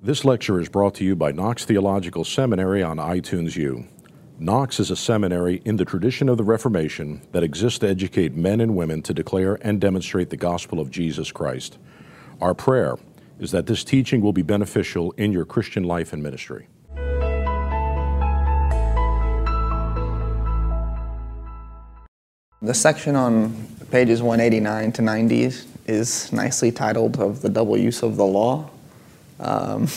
This lecture is brought to you by Knox Theological Seminary on iTunes U. Knox is a seminary in the tradition of the Reformation that exists to educate men and women to declare and demonstrate the gospel of Jesus Christ. Our prayer is that this teaching will be beneficial in your Christian life and ministry. The section on pages 189 to 90 is nicely titled of the double use of the law. Um,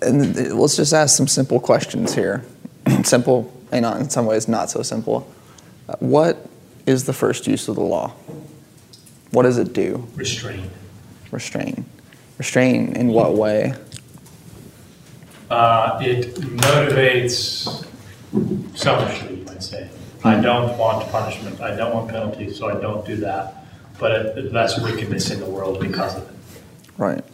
and let's just ask some simple questions here. simple, and in some ways not so simple. Uh, what is the first use of the law? What does it do? Restrain. Restrain. Restrain in what way? Uh, it motivates selfishly, you might say. I don't want punishment. I don't want penalties, so I don't do that. But it, less wickedness in the world because of it. Right.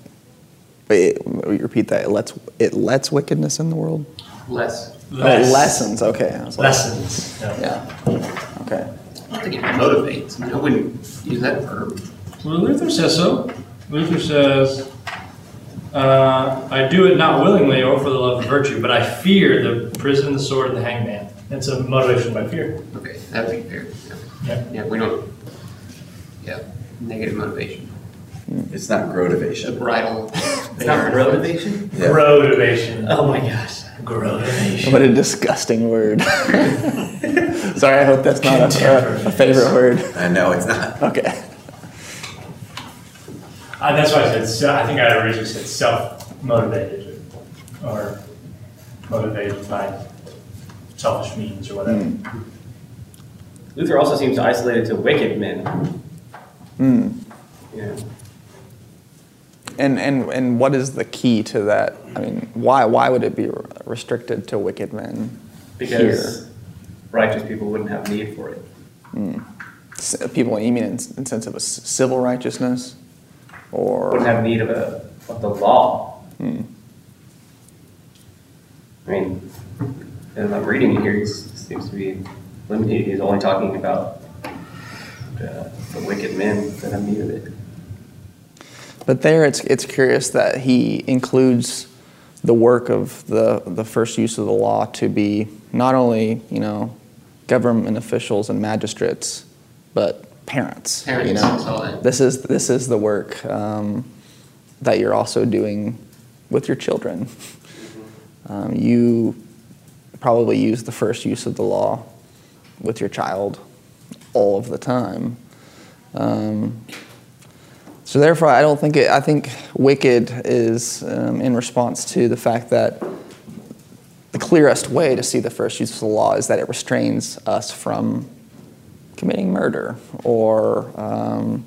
But it, repeat that. It lets it lets wickedness in the world. Less. Less. Oh, lessons. Okay. Like, lessons. Yeah. yeah. Okay. I don't think it motivates. I, mean, I wouldn't use that verb. Well, Luther says so. Luther says, uh, "I do it not willingly or for the love of virtue, but I fear the prison, the sword, and the hangman." It's a motivation by fear. Okay, that'd be fair. Yeah. Yeah. yeah we don't. Yeah, negative motivation. It's not grotivation. The bridle. It's not motivation? Yeah. Motivation. Oh my gosh. Grotivation. What a disgusting word. Sorry, I hope that's not a, a, favorite word. I know it's not. Okay. Uh, that's why I said, I think I originally said self motivated or motivated by selfish means or whatever. Mm. Luther also seems isolated to wicked men. Mm. Yeah. And, and, and what is the key to that? I mean, why, why would it be restricted to wicked men? Because here? righteous people wouldn't have need for it. Mm. People, you mean in, in sense of a civil righteousness? Or wouldn't have need of, a, of the law. Mm. I mean, as I'm reading it here, he seems to be limited. He's only talking about the, the wicked men that have need of it. But there, it's it's curious that he includes the work of the the first use of the law to be not only you know government officials and magistrates, but parents. Parents, you know, this is this is the work um, that you're also doing with your children. Um, you probably use the first use of the law with your child all of the time. Um, so therefore, I don't think it, I think wicked is um, in response to the fact that the clearest way to see the first use of the law is that it restrains us from committing murder or um,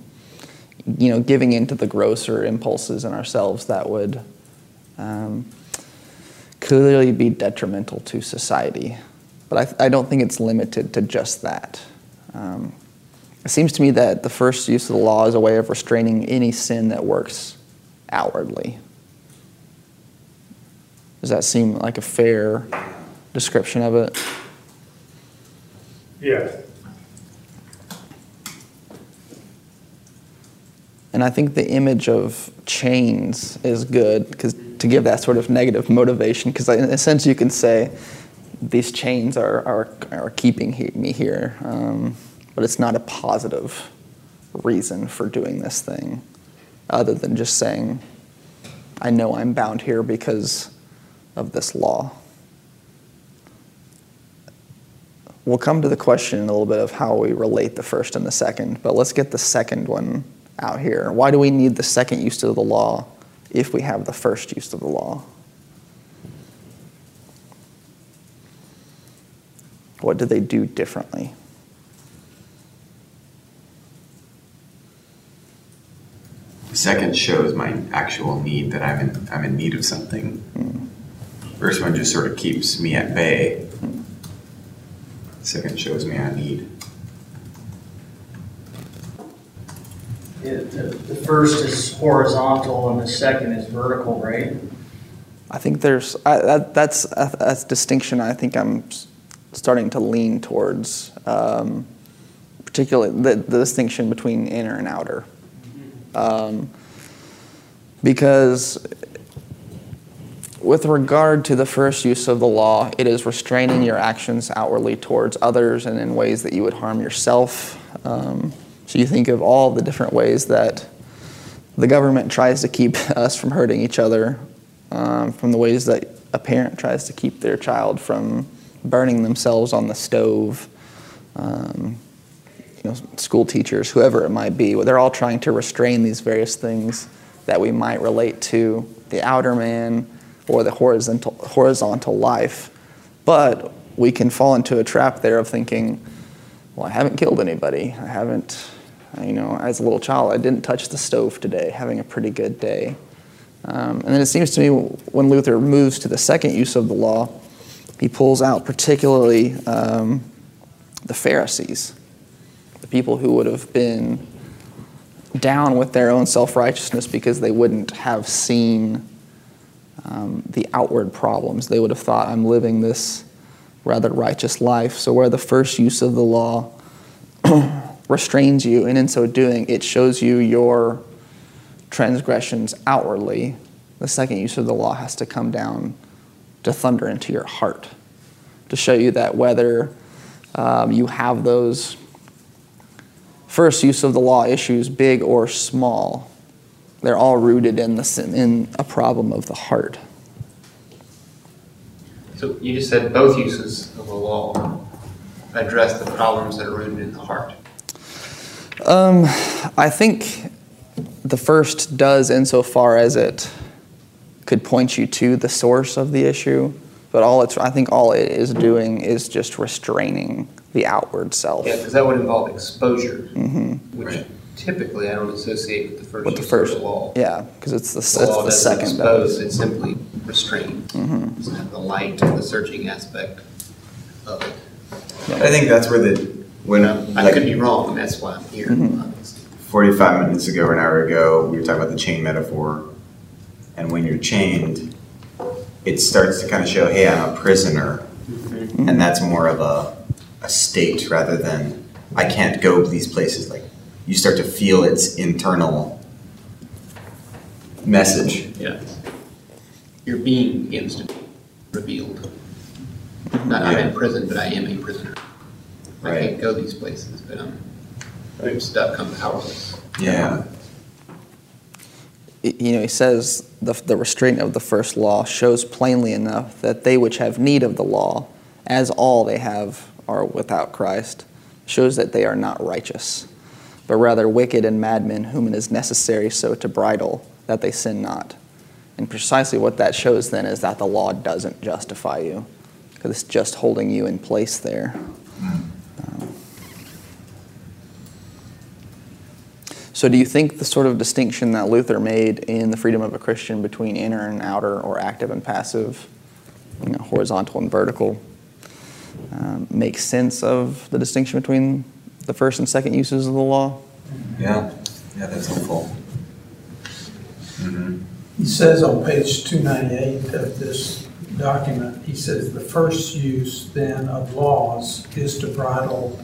you know giving into the grosser impulses in ourselves that would um, clearly be detrimental to society. But I, I, don't think it's limited to just that. Um, it seems to me that the first use of the law is a way of restraining any sin that works outwardly. Does that seem like a fair description of it? Yeah. And I think the image of chains is good because to give that sort of negative motivation, because in a sense you can say these chains are, are, are keeping he, me here. Um, but it's not a positive reason for doing this thing, other than just saying, I know I'm bound here because of this law. We'll come to the question in a little bit of how we relate the first and the second, but let's get the second one out here. Why do we need the second use of the law if we have the first use of the law? What do they do differently? Second shows my actual need that I'm in, I'm in need of something. Mm. First one just sort of keeps me at bay. Mm. Second shows me I need. Yeah, the, the first is horizontal and the second is vertical, right? I think there's I, that, that's a, a, distinction I think I'm starting to lean towards, um, particularly the, the distinction between inner and outer. Um, Because with regard to the first use of the law, it is restraining your actions outwardly towards others and in ways that you would harm yourself. Um, so you think of all the different ways that the government tries to keep us from hurting each other, um, from the ways that a parent tries to keep their child from burning themselves on the stove. Um, you know, school teachers, whoever it might be, they're all trying to restrain these various things that we might relate to the outer man or the horizontal, horizontal life. But we can fall into a trap there of thinking, well, I haven't killed anybody. I haven't, you know, as a little child, I didn't touch the stove today, having a pretty good day. Um, and then it seems to me when Luther moves to the second use of the law, he pulls out particularly um, the Pharisees, the people who would have been down with their own self righteousness because they wouldn't have seen um, the outward problems. They would have thought, I'm living this rather righteous life. So, where the first use of the law restrains you, and in so doing, it shows you your transgressions outwardly, the second use of the law has to come down to thunder into your heart to show you that whether um, you have those first use of the law issues, big or small, they're all rooted in, the, in a problem of the heart. So you just said both uses of the law address the problems that are rooted in the heart. Um, I think the first does insofar as it could point you to the source of the issue, but all it's I think all it is doing is just restraining the outward self. Yeah, because that would involve exposure, hmm which Right. typically I don't associate with the first With the first, of the law. yeah, because it's the, it's The law the doesn't second. expose, does. it simply restrains. Mhm. It doesn't the light, the searching aspect of it. I think that's where the, when, I like, could be wrong, and that's why I'm here. Mhm. 45 minutes ago or an hour ago, we were talking about the chain metaphor. And when you're chained, it starts to kind of show, hey, I'm a prisoner. And that's more of a, a state rather than, I can't go these places. Like, you start to feel its internal message. Yeah. Your being begins to be revealed. Not I'm in prison, but I am a prisoner. I Right. can't go these places, but um, I'm, I'm stuck, I'm powerless. Yeah. you know, he says the, the restraint of the first law shows plainly enough that they which have need of the law, as all they have are without Christ, shows that they are not righteous, but rather wicked and madmen, whom it is necessary so to bridle that they sin not. And precisely what that shows then is that the law doesn't justify you, because it's just holding you in place there. So, do you think the sort of distinction that Luther made in the freedom of a Christian between inner and outer, or active and passive, you know, horizontal and vertical, um, makes sense of the distinction between the first and second uses of the law? Yeah. Yeah, that's helpful. Mhm. He says on page 298 of this document, he says, "The first use then of laws is to bridle,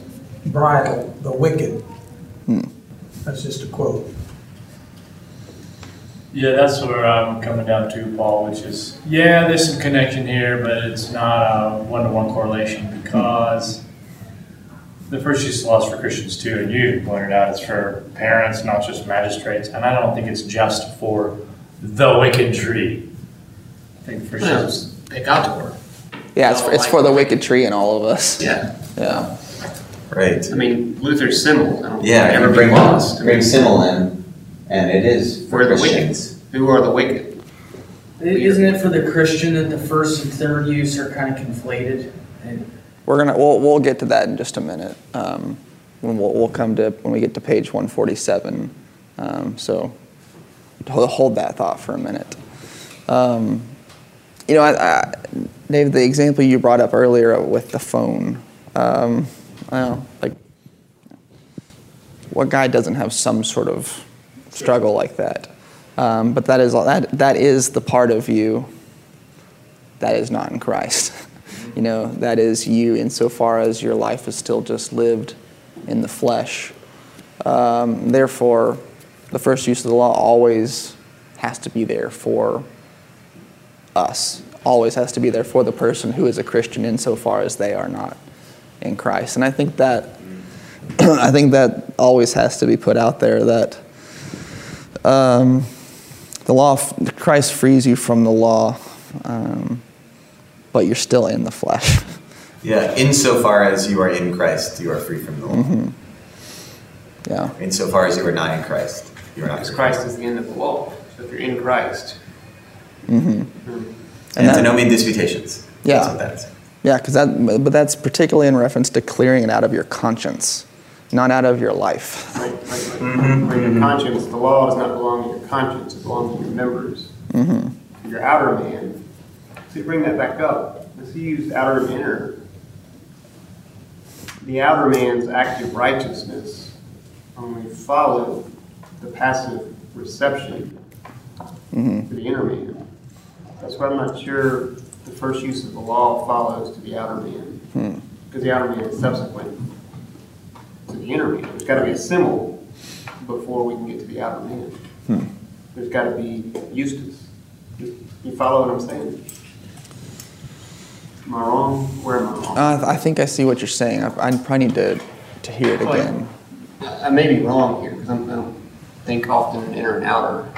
bridle the wicked." Hmm. That's just a quote. Yeah, that's where I'm coming down to, Paul, which is, yeah, there's some connection here, but it's not a one-to-one correlation because the first use of law is for Christians too, and you pointed out it's for parents, not just magistrates, and I don't think it's just for the wicked tree. I think for Well, sure. Pick out to work. Yeah, it's for, it's for the wicked tree and all of us. Yeah. Yeah. Right. I mean, Luther's simile, I don't think Yeah, ever bring, lost. I bring mean, Simmel in, and it is for We're the Christians. wicked. Who are the wicked? Isn't it for the Christian that the first and third use are kind of conflated? And We're gonna we'll, we'll get to that in just a minute. Um, when we'll, we'll come to when we get to page 147. Um, so hold hold that thought for a minute. Um, you know, I, I, Dave, the example you brought up earlier with the phone. Um, I don't know, like what guy doesn't have some sort of struggle like that? Um, but that is that that is the part of you that is not in Christ. You know, that is you insofar as your life is still just lived in the flesh. Um, therefore, the first use of the law always has to be there for us. Always has to be there for the person who is a Christian insofar as they are not in Christ. And I think that I think that always has to be put out there that um, the law, of- Christ frees you from the law, um, but you're still in the flesh. Yeah, insofar as you are in Christ, you are free from the law. Mm-hmm. Yeah. Insofar as you are not in Christ, you are not Because. Christ is the end of the law. So if you're in Christ, And that- Antinomian disputations. Yeah. That's what that is. Yeah, because that, but that's particularly in reference to clearing it out of your conscience, not out of your life. Right, right, right. Your conscience, the law does not belong to your conscience, it belongs to your members. Mm-hmm. Your outer man, so you bring that back up, let's use outer and inner. The outer man's active righteousness only followed the passive reception mm-hmm. to the inner man. That's why I'm not sure the first use of the law follows to the outer man. Hmm. Because the outer man is subsequent to the inner man. There's got to be a symbol before we can get to the outer man. There's got to be Eustace. You follow what I'm saying? Am I wrong? Where am I wrong? Uh, I think I see what you're saying. I, I probably need to, to hear it again. I may be wrong here because I don't think often inner and outer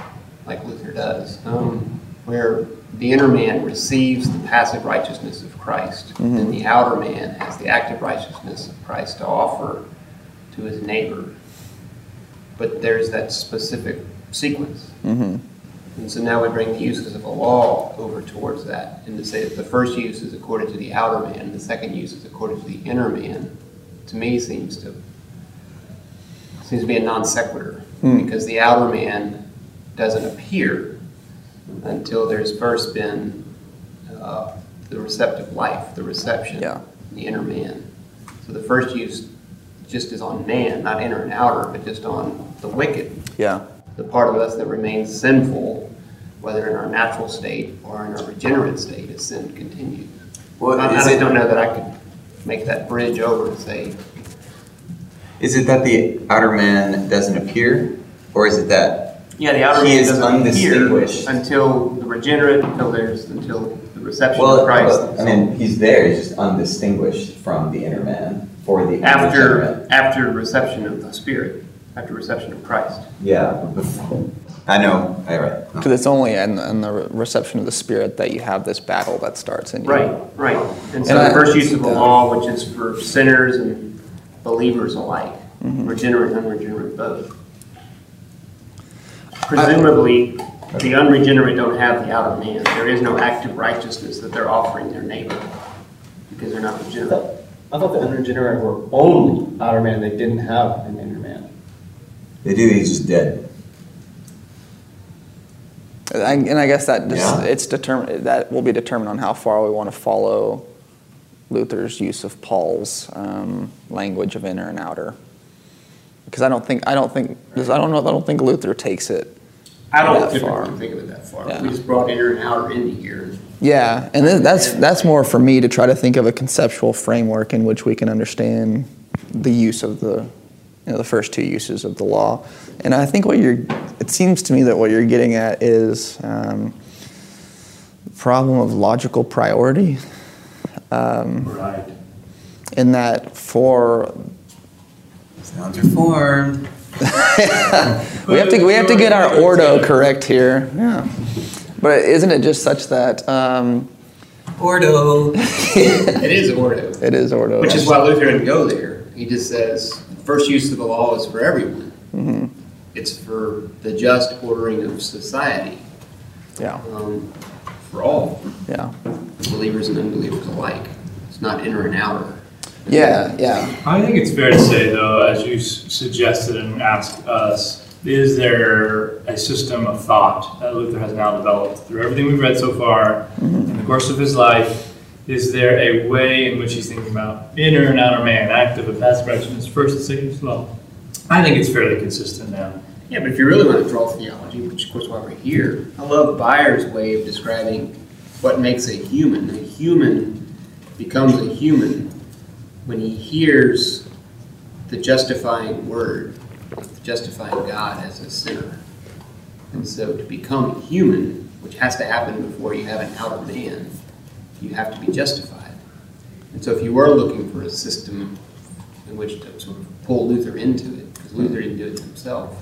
like Luther does. Um, where the inner man receives the passive righteousness of Christ, and the outer man has the active righteousness of Christ to offer to his neighbor. But there's that specific sequence. Mm-hmm. And so now we bring the uses of a law over towards that, and to say that the first use is according to the outer man, and the second use is according to the inner man, to me seems to seems to be a non sequitur, because the outer man doesn't appear until there's first been uh, the receptive life, the reception, Yeah. the inner man. So the first use just is on man, not inner and outer, but just on the wicked Yeah. the part of us that remains sinful, whether in our natural state or in our regenerate state, as sin continues. Well, I I just it- don't know that I could make that bridge over and say, Is it that the outer man doesn't appear, or is it that Yeah, the outer He man is doesn't appear undistinguished. until the regenerate, until there's, until the reception of well, Christ. I mean, he's there, he's just undistinguished from the inner man for the After, after reception of the Spirit, after reception of Christ. Yeah, I know. I right. Because it's only in, in the reception of the Spirit that you have this battle that starts in you. Right, right. And so And I- the first use of the yeah. law, which is for sinners and believers alike, Mm-hmm. regenerate and unregenerate both. Presumably, the unregenerate don't have the outer man. There is no active righteousness that they're offering their neighbor because they're not I regenerate. Thought, I thought the unregenerate were only outer man, they didn't have an inner man. They do. He's just dead. And I, and I guess that just, Yeah. it's determined that will be determined on how far we want to follow Luther's use of Paul's um, language of inner and outer. Because I don't think I don't think because I don't know I don't think Luther takes it. I don't that far. think of it that far. Yeah. We just brought inner and outer into here. Yeah, and then that's that's more for me to try to think of a conceptual framework in which we can understand the use of the you know the first two uses of the law. And I think what you're it seems to me that what you're getting at is um, the problem of logical priority. Um, Right. in that for Sounds reformed. we have to we have to get our ordo correct here. Yeah, but isn't it just such that um, Ordo. it is ordo. it is ordo? Which is why Luther didn't go there. He just says, first use of the law is for everyone. Mm-hmm. It's for the just ordering of society, yeah, um, for all, yeah, believers and unbelievers alike. It's not inner and outer. yeah, yeah. I think it's fair to say, though, as you s- suggested and asked us, is there a system of thought that Luther has now developed through everything we've read so far mm-hmm. in the course of his life? Is there a way in which he's thinking about inner and outer man, active and passive righteousness, first and second as well? I think it's fairly consistent now. Yeah, but if you really want to draw theology, which of course why we're here, I love Bayer's way of describing what makes a human. A human becomes a human when he hears the justifying word, justifying God as a sinner. And so to become human, which has to happen before you have an outer man, you have to be justified. And so if you were looking for a system in which to sort of pull Luther into it, because Luther didn't do it himself,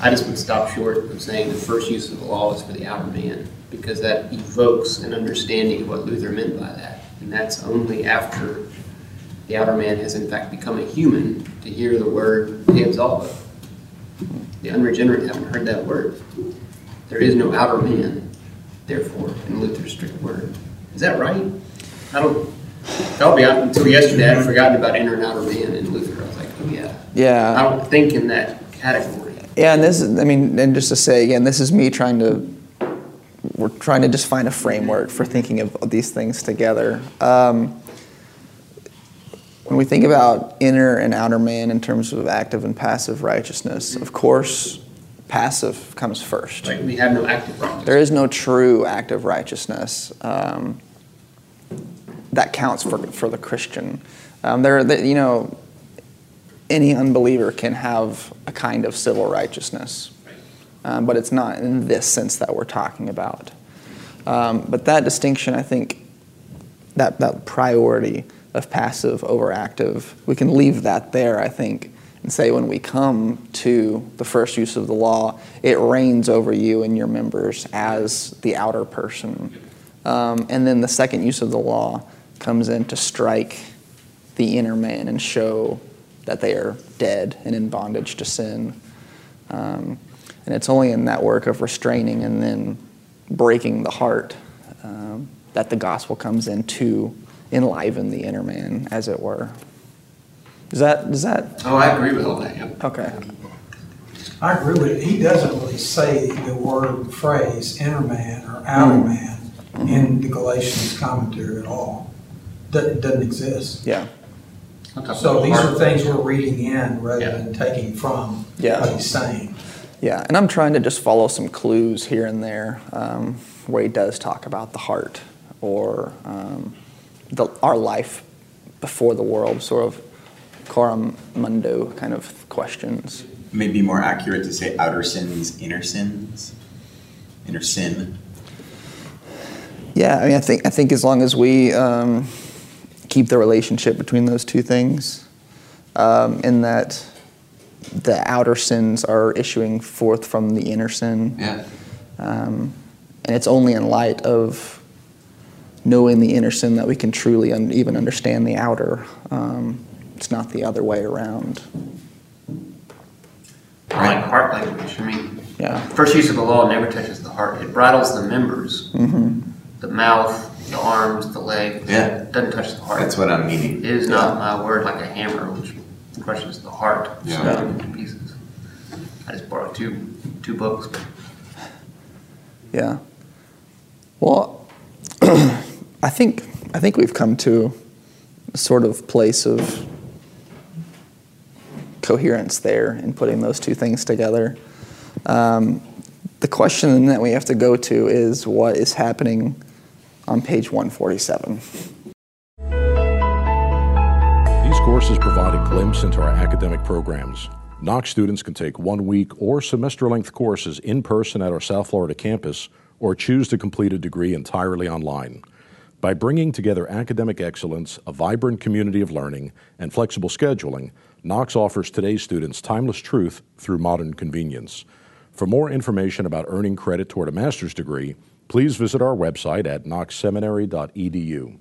I just would stop short of saying the first use of the law is for the outer man, because that evokes an understanding of what Luther meant by that. And that's only after the outer man has in fact become a human to hear the word te absolvo. The unregenerate haven't heard that word. There is no outer man, therefore, in Luther's strict word. Is that right? I don't, I'll be honest, until yesterday, I'd forgotten about inner and outer man in Luther. I was like, oh yeah. Yeah. I don't think in that category. Yeah, and this is, I mean, and just to say again, this is me trying to, we're trying to just find a framework for thinking of these things together. Um, when we think about inner and outer man in terms of active and passive righteousness, of course, passive comes first. Right? We have no active righteousness. There is no true active righteousness um, that counts for, for the Christian. Um, there, the, you know, any unbeliever can have a kind of civil righteousness, um, but it's not in this sense that we're talking about. Um, but that distinction, I think, that, that priority of passive over active, we can leave that there, I think, and say when we come to the first use of the law, it reigns over you and your members as the outer person. Um, and then the second use of the law comes in to strike the inner man and show that they are dead and in bondage to sin. Um, and it's only in that work of restraining and then breaking the heart um, that the gospel comes in to enliven the inner man, as it were. Does that, does that, Oh, I agree with all that, yeah. okay. I agree with it. He doesn't really say the word phrase inner man or outer Mm. man in the Galatians commentary at all. Doesn't, doesn't exist. Yeah, I'll So these are things we're reading in rather Yeah. than taking from Yeah. what he's saying. yeah. And I'm trying to just follow some clues here and there um, where he does talk about the heart or um, the, our life before the world, sort of coram mundo kind of questions. Maybe more accurate to say outer sins, inner sins, inner sin. Yeah, I mean, I think I think as long as we um, keep the relationship between those two things, um, in that the outer sins are issuing forth from the inner sin, Yeah. um, and it's only in light of knowing the inner sin that we can truly un- even understand the outer. Um, it's not the other way around. I like heart language. I mean, Yeah. first use of the law never touches the heart. It bridles the members, hmm the mouth, the arms, the legs. Yeah. It doesn't touch the heart. That's what I'm meaning. It is not my word like a hammer, which crushes the heart, Yeah. splits it into pieces. I just borrowed two two books. Yeah. Well, I think I think we've come to a sort of place of coherence there in putting those two things together. Um, the question that we have to go to is what is happening on page 147. These courses provide a glimpse into our academic programs. Knox students can take one week or semester length courses in person at our South Florida campus or choose to complete a degree entirely online. By bringing together academic excellence, a vibrant community of learning, and flexible scheduling, Knox offers today's students timeless truth through modern convenience. For more information about earning credit toward a master's degree, please visit our website at knoxseminary.edu.